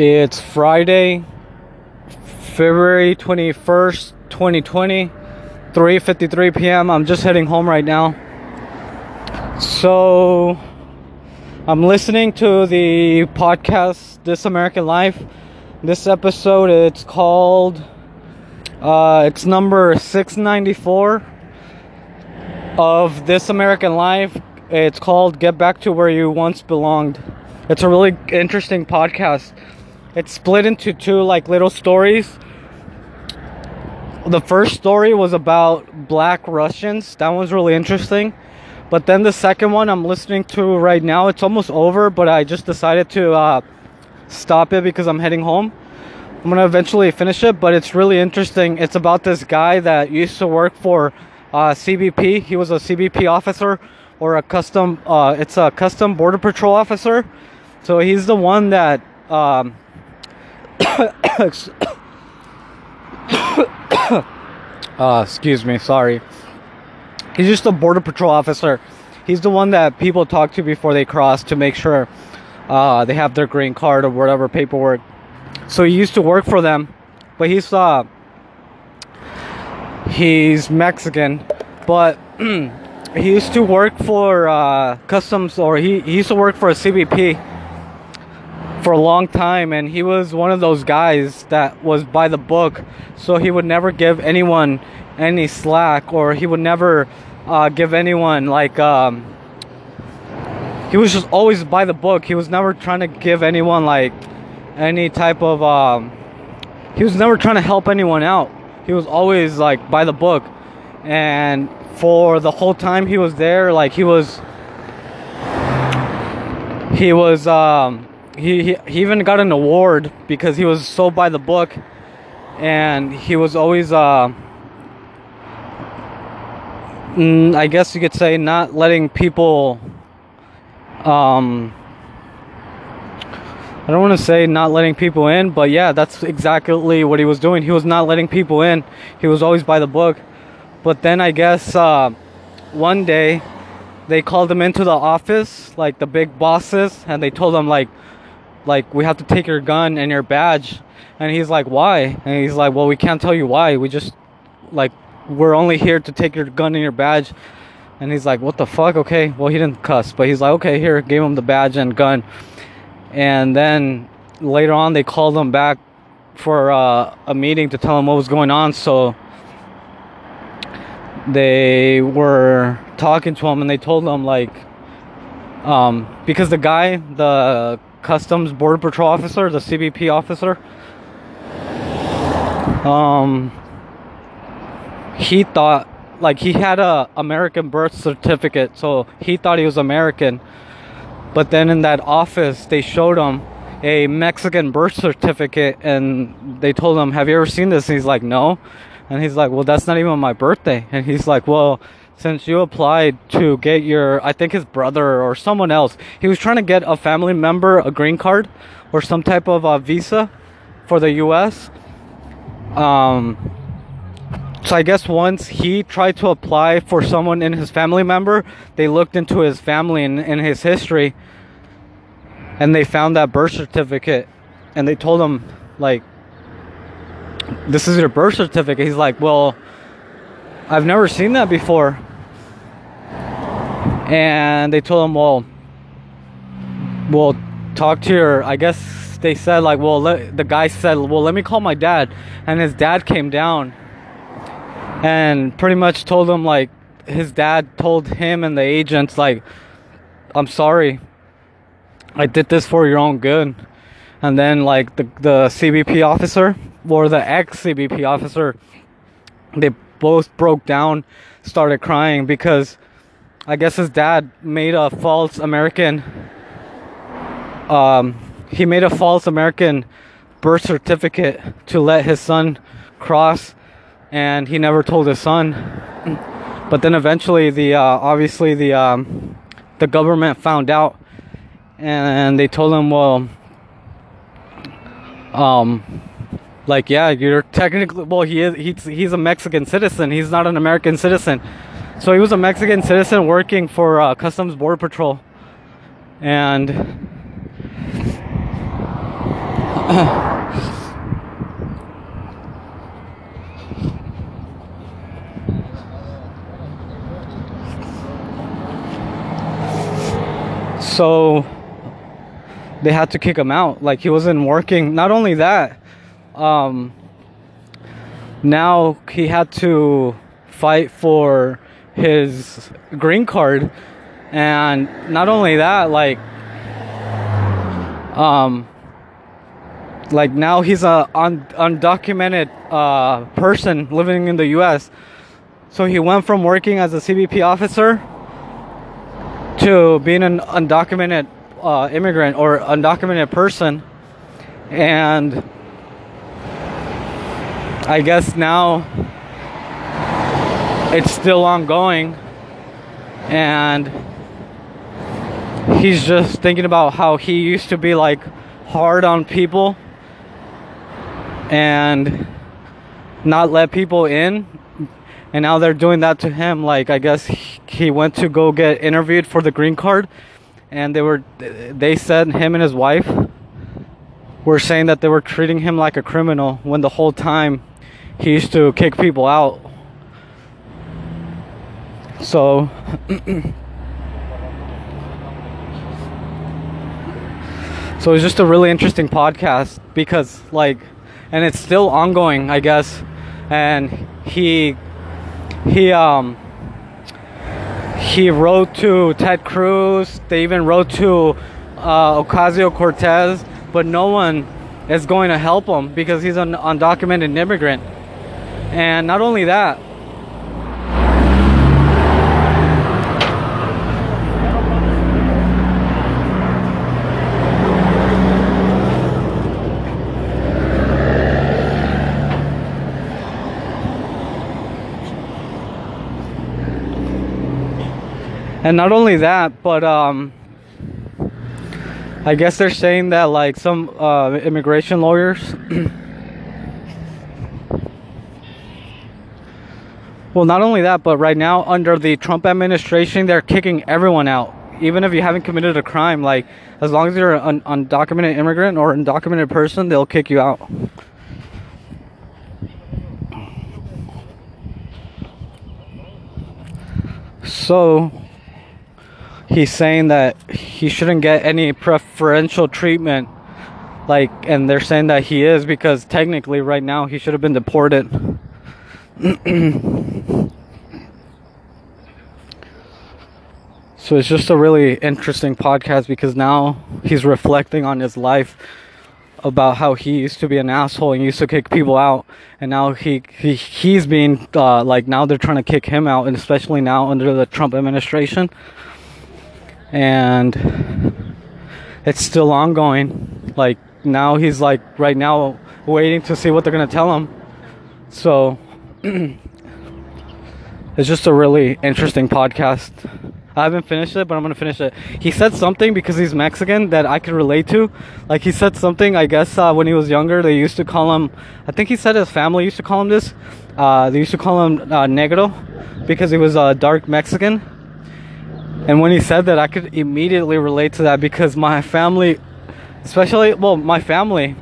It's Friday, February 21st, 2020, 3:53 p.m. I'm just heading home right now. So, I'm listening to the podcast This American Life. This episode it's called uh, it's number 694 of This American Life. It's called Get Back to Where You Once Belonged. It's a really interesting podcast. It's split into two like little stories. The first story was about black Russians. That was really interesting. But then the second one I'm listening to right now, it's almost over, but I just decided to uh, stop it because I'm heading home. I'm gonna eventually finish it, but it's really interesting. It's about this guy that used to work for uh, CBP. He was a CBP officer or a custom. Uh, it's a custom border patrol officer. So he's the one that. Um, uh, excuse me, sorry. He's just a border patrol officer. He's the one that people talk to before they cross to make sure uh, they have their green card or whatever paperwork. So he used to work for them, but he's uh, he's Mexican, but he used to work for uh, customs or he, he used to work for a CBP for a long time and he was one of those guys that was by the book so he would never give anyone any slack or he would never uh, give anyone like um, he was just always by the book. He was never trying to give anyone like any type of um, he was never trying to help anyone out. He was always like by the book. And for the whole time he was there like he was he was um he, he, he even got an award because he was so by the book and he was always uh mm, i guess you could say not letting people um i don't want to say not letting people in but yeah that's exactly what he was doing. He was not letting people in. He was always by the book. But then i guess uh one day they called him into the office like the big bosses and they told him like like we have to take your gun and your badge. And he's like why? And he's like well we can't tell you why. We just like we're only here to take your gun and your badge. And he's like what the fuck? Okay. Well he didn't cuss but he's like okay here gave him the badge and gun. And then later on they called him back for uh, a meeting to tell him what was going on. So they were talking to him and they told him like um, because the guy the customs border patrol officer the cbp officer. Um he thought like he had a american birth certificate so he thought he was american. But then in that office they showed him a mexican birth certificate and they told him have you ever seen this? And he's like no. And he's like well that's not even my birthday. And he's like well since you applied to get your i think his brother or someone else. He was trying to get a family member a green card or some type of uh, visa for the us um so i guess once he tried to apply for someone in his family member they looked into his family and in his history and they found that birth certificate and they told him like this is your birth certificate. He's like well i've never seen that before and they told him well we'll talk to your i guess they said like well the guy said well let me call my dad. And his dad came down and pretty much told him like his dad told him and the agents like i'm sorry. I did this for your own good. And then like the, the cbp officer or the ex cbp officer they both broke down started crying because I guess his dad made a false American. Um, he made a false American birth certificate to let his son cross, and he never told his son. But then eventually, the uh, obviously the um, the government found out, and they told him, well, um, like yeah, you're technically well, he is he's he's a Mexican citizen. He's not an American citizen. So he was a Mexican citizen working for uh, Customs Border Patrol, and so they had to kick him out. Like he wasn't working. Not only that um now he had to fight for his green card. And not only that like um like now he's a un- undocumented uh, person living in the US so he went from working as a CBP officer to being an undocumented uh, immigrant or undocumented person. And I guess now it's still ongoing. And he's just thinking about how he used to be like hard on people and not let people in. And now they're doing that to him. Like i guess he went to go get interviewed for the green card. And they were they said him and his wife were saying that they were treating him like a criminal when the whole time he used to kick people out so so it's just a really interesting podcast because like and it's still ongoing i guess. And he he um he wrote to ted cruz. They even wrote to uh, ocasio-cortez but no one is going to help him because he's an undocumented immigrant. And not only that and not only that but um i guess they're saying that like some uh, immigration lawyers well not only that but right now under the trump administration they're kicking everyone out. Even if you haven't committed a crime like as long as you're an undocumented immigrant or undocumented person they'll kick you out. So he's saying that he shouldn't get any preferential treatment like and they're saying that he is because technically right now he should have been deported. So it's just a really interesting podcast because now he's reflecting on his life about how he used to be an asshole and used to kick people out. And now he, he he's being uh, like now they're trying to kick him out and especially now under the Trump administration and it's still ongoing. Like now he's like right now waiting to see what they're gonna tell him. So it's just a really interesting podcast. I haven't finished it, but I'm gonna finish it. He said something because he's Mexican that I could relate to. Like he said something. I guess uh, when he was younger, they used to call him. I think he said his family used to call him this. Uh, they used to call him uh, negro because he was a dark Mexican and when he said that, I could immediately relate to that because my family, especially, well, my family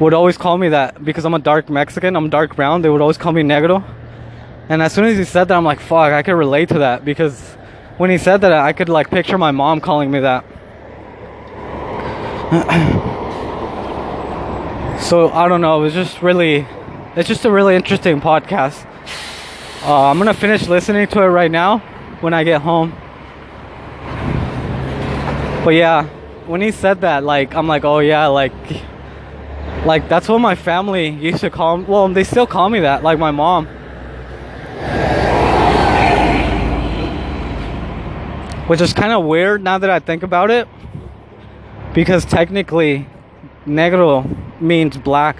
would always call me that because I'm a dark Mexican, I'm dark brown. They would always call me negro. And as soon as he said that, I'm like, fuck, I could relate to that because when he said that, I could like picture my mom calling me that. so I don't know. It was just really, it's just a really interesting podcast. Uh, I'm gonna finish listening to it right now when I get home. But yeah, when he said that, like I'm like, oh yeah, like like that's what my family used to call me. Well, they still call me that, like my mom. Which is kind of weird now that I think about it. Because technically, negro means black.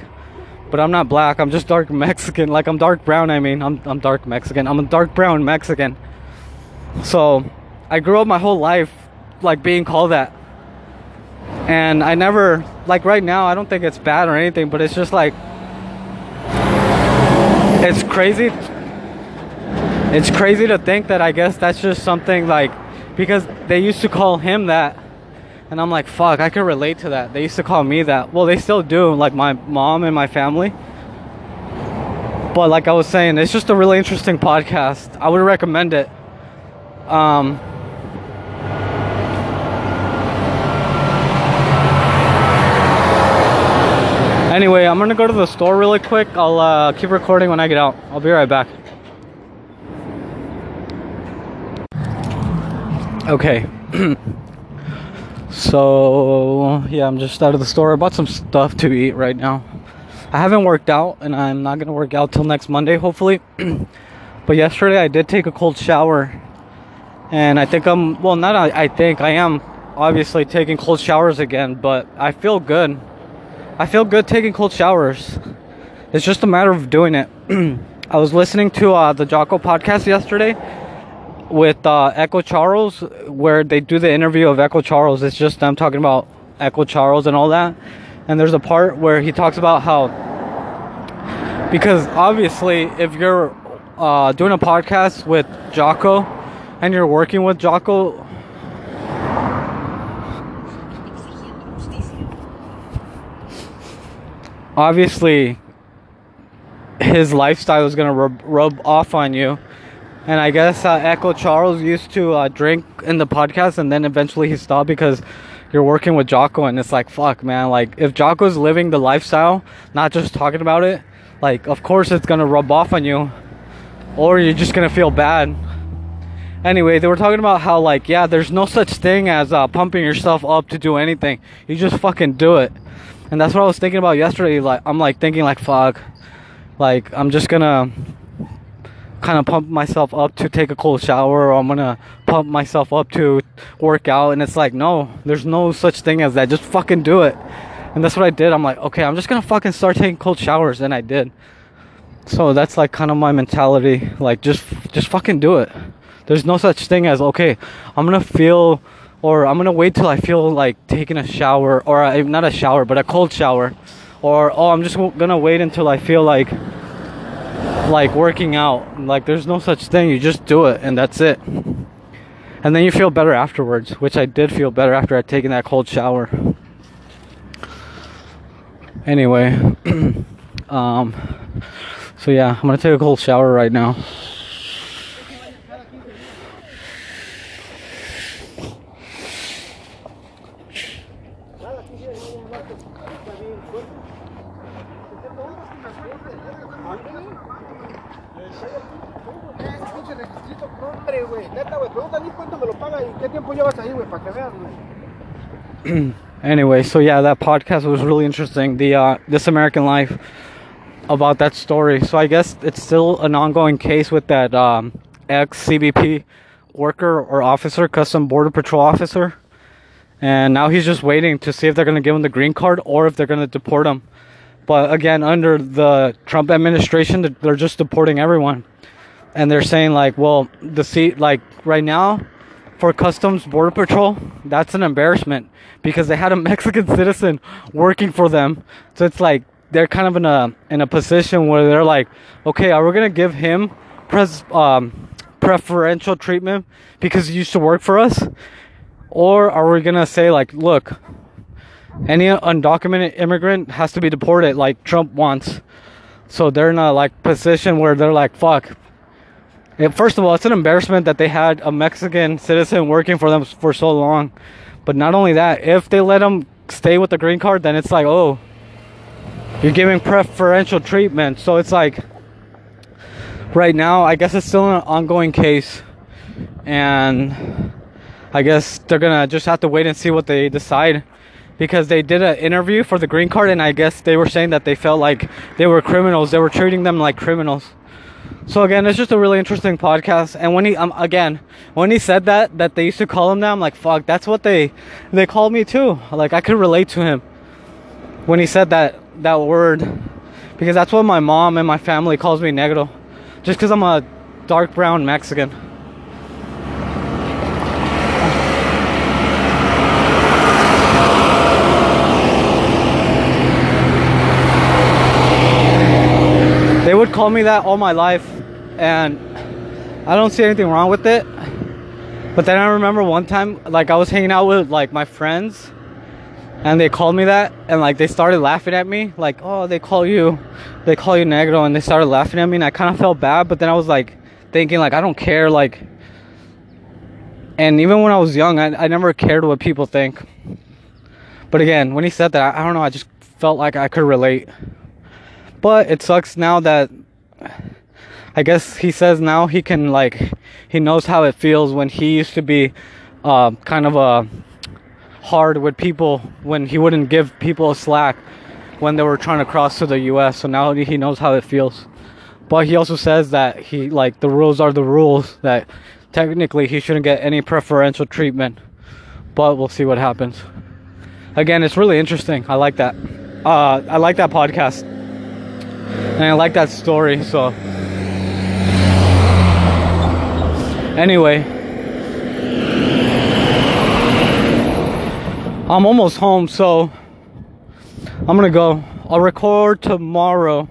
But I'm not black, I'm just dark Mexican. Like I'm dark brown, I mean. I'm, I'm dark Mexican. I'm a dark brown Mexican. So I grew up my whole life like being called that. And I never like right now I don't think it's bad or anything, but it's just like it's crazy it's crazy to think that I guess that's just something like because they used to call him that And I'm like, fuck, I can relate to that. They used to call me that. Well, they still do, like my mom and my family. But like I was saying, it's just a really interesting podcast. I would recommend it. Um, anyway, I'm gonna go to the store really quick. I'll uh, keep recording when I get out. I'll be right back. Okay. so yeah, I'm just out of the store. I bought some stuff to eat right now. I haven't worked out, and I'm not gonna work out till next Monday, hopefully. but yesterday I did take a cold shower, and I think I'm well. Not I, I think I am obviously taking cold showers again, but I feel good. I feel good taking cold showers. It's just a matter of doing it. I was listening to uh, the Jocko podcast yesterday with uh, Echo Charles, where they do the interview of Echo Charles. It's just them talking about Echo Charles and all that. And there's a part where he talks about how, because obviously, if you're uh, doing a podcast with Jocko and you're working with Jocko, obviously his lifestyle is to rub, rub off on you and I guess uh, Echo Charles used to uh, drink in the podcast, and then eventually he stopped because you're working with Jocko, and it's like, fuck, man. Like, if Jocko's living the lifestyle, not just talking about it, like, of course it's gonna rub off on you, or you're just gonna feel bad. Anyway, they were talking about how, like, yeah, there's no such thing as uh, pumping yourself up to do anything. You just fucking do it. And that's what I was thinking about yesterday. Like, I'm like thinking, like, fuck. Like, I'm just gonna kind of pump myself up to take a cold shower or I'm gonna pump myself up to work out and it's like no there's no such thing as that just fucking do it and that's what I did I'm like okay I'm just gonna fucking start taking cold showers and I did so that's like kind of my mentality like just just fucking do it there's no such thing as okay I'm gonna feel or I'm gonna wait till I feel like taking a shower or uh, not a shower but a cold shower or oh I'm just gonna wait until I feel like like working out. Like there's no such thing. You just do it and that's it. And then you feel better afterwards, which I did feel better after I'd taken that cold shower. Anyway, um so yeah, I'm to take a cold shower right now. anyway, so yeah, that podcast was really interesting. The uh, This American Life about that story. So I guess it's still an ongoing case with that um, ex CBP worker or officer, custom border patrol officer. And now he's just waiting to see if they're going to give him the green card or if they're going to deport him. But again, under the Trump administration, they're just deporting everyone. And they're saying like, well, the seat like right now for Customs Border Patrol, that's an embarrassment because they had a Mexican citizen working for them. So it's like they're kind of in a in a position where they're like, okay, are we gonna give him pres um, preferential treatment because he used to work for us, or are we gonna say like, look, any undocumented immigrant has to be deported like Trump wants. So they're in a like position where they're like, fuck, first of all, it's an embarrassment that they had a Mexican citizen working for them for so long. But not only that, if they let them stay with the green card, then it's like, oh, you're giving preferential treatment. So it's like, right now, I guess it's still an ongoing case. And I guess they're gonna just have to wait and see what they decide. Because they did an interview for the green card, and I guess they were saying that they felt like they were criminals. They were treating them like criminals. So again, it's just a really interesting podcast. And when he, um, again, when he said that, that they used to call him that, I'm like, fuck, that's what they, they called me too. Like I could relate to him when he said that, that word, because that's what my mom and my family calls me negro, just because I'm a dark brown Mexican. They would call me that all my life and I don't see anything wrong with it. But then I remember one time, like I was hanging out with like my friends, and they called me that, and like they started laughing at me, like, oh, they call you, they call you negro, and they started laughing at me, and I kind of felt bad. But then I was like thinking, like, I don't care, like. And even when I was young, I, I never cared what people think. But again, when he said that, I, I don't know, I just felt like I could relate. But it sucks now that I guess he says now he can like he knows how it feels when he used to be uh, kind of a hard with people when he wouldn't give people a slack when they were trying to cross to the U.S. So now he knows how it feels. But he also says that he like the rules are the rules that technically he shouldn't get any preferential treatment. But we'll see what happens. Again, it's really interesting. I like that. Uh, I like that podcast, and I like that story. So. Anyway, I'm almost home, so I'm gonna go. I'll record tomorrow.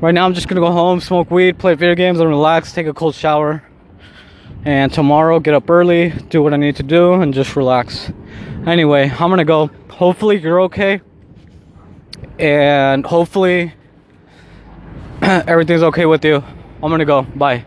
Right now, I'm just gonna go home, smoke weed, play video games, and relax, take a cold shower. And tomorrow, get up early, do what I need to do, and just relax. Anyway, I'm gonna go. Hopefully, you're okay. And hopefully, everything's okay with you. I'm gonna go. Bye.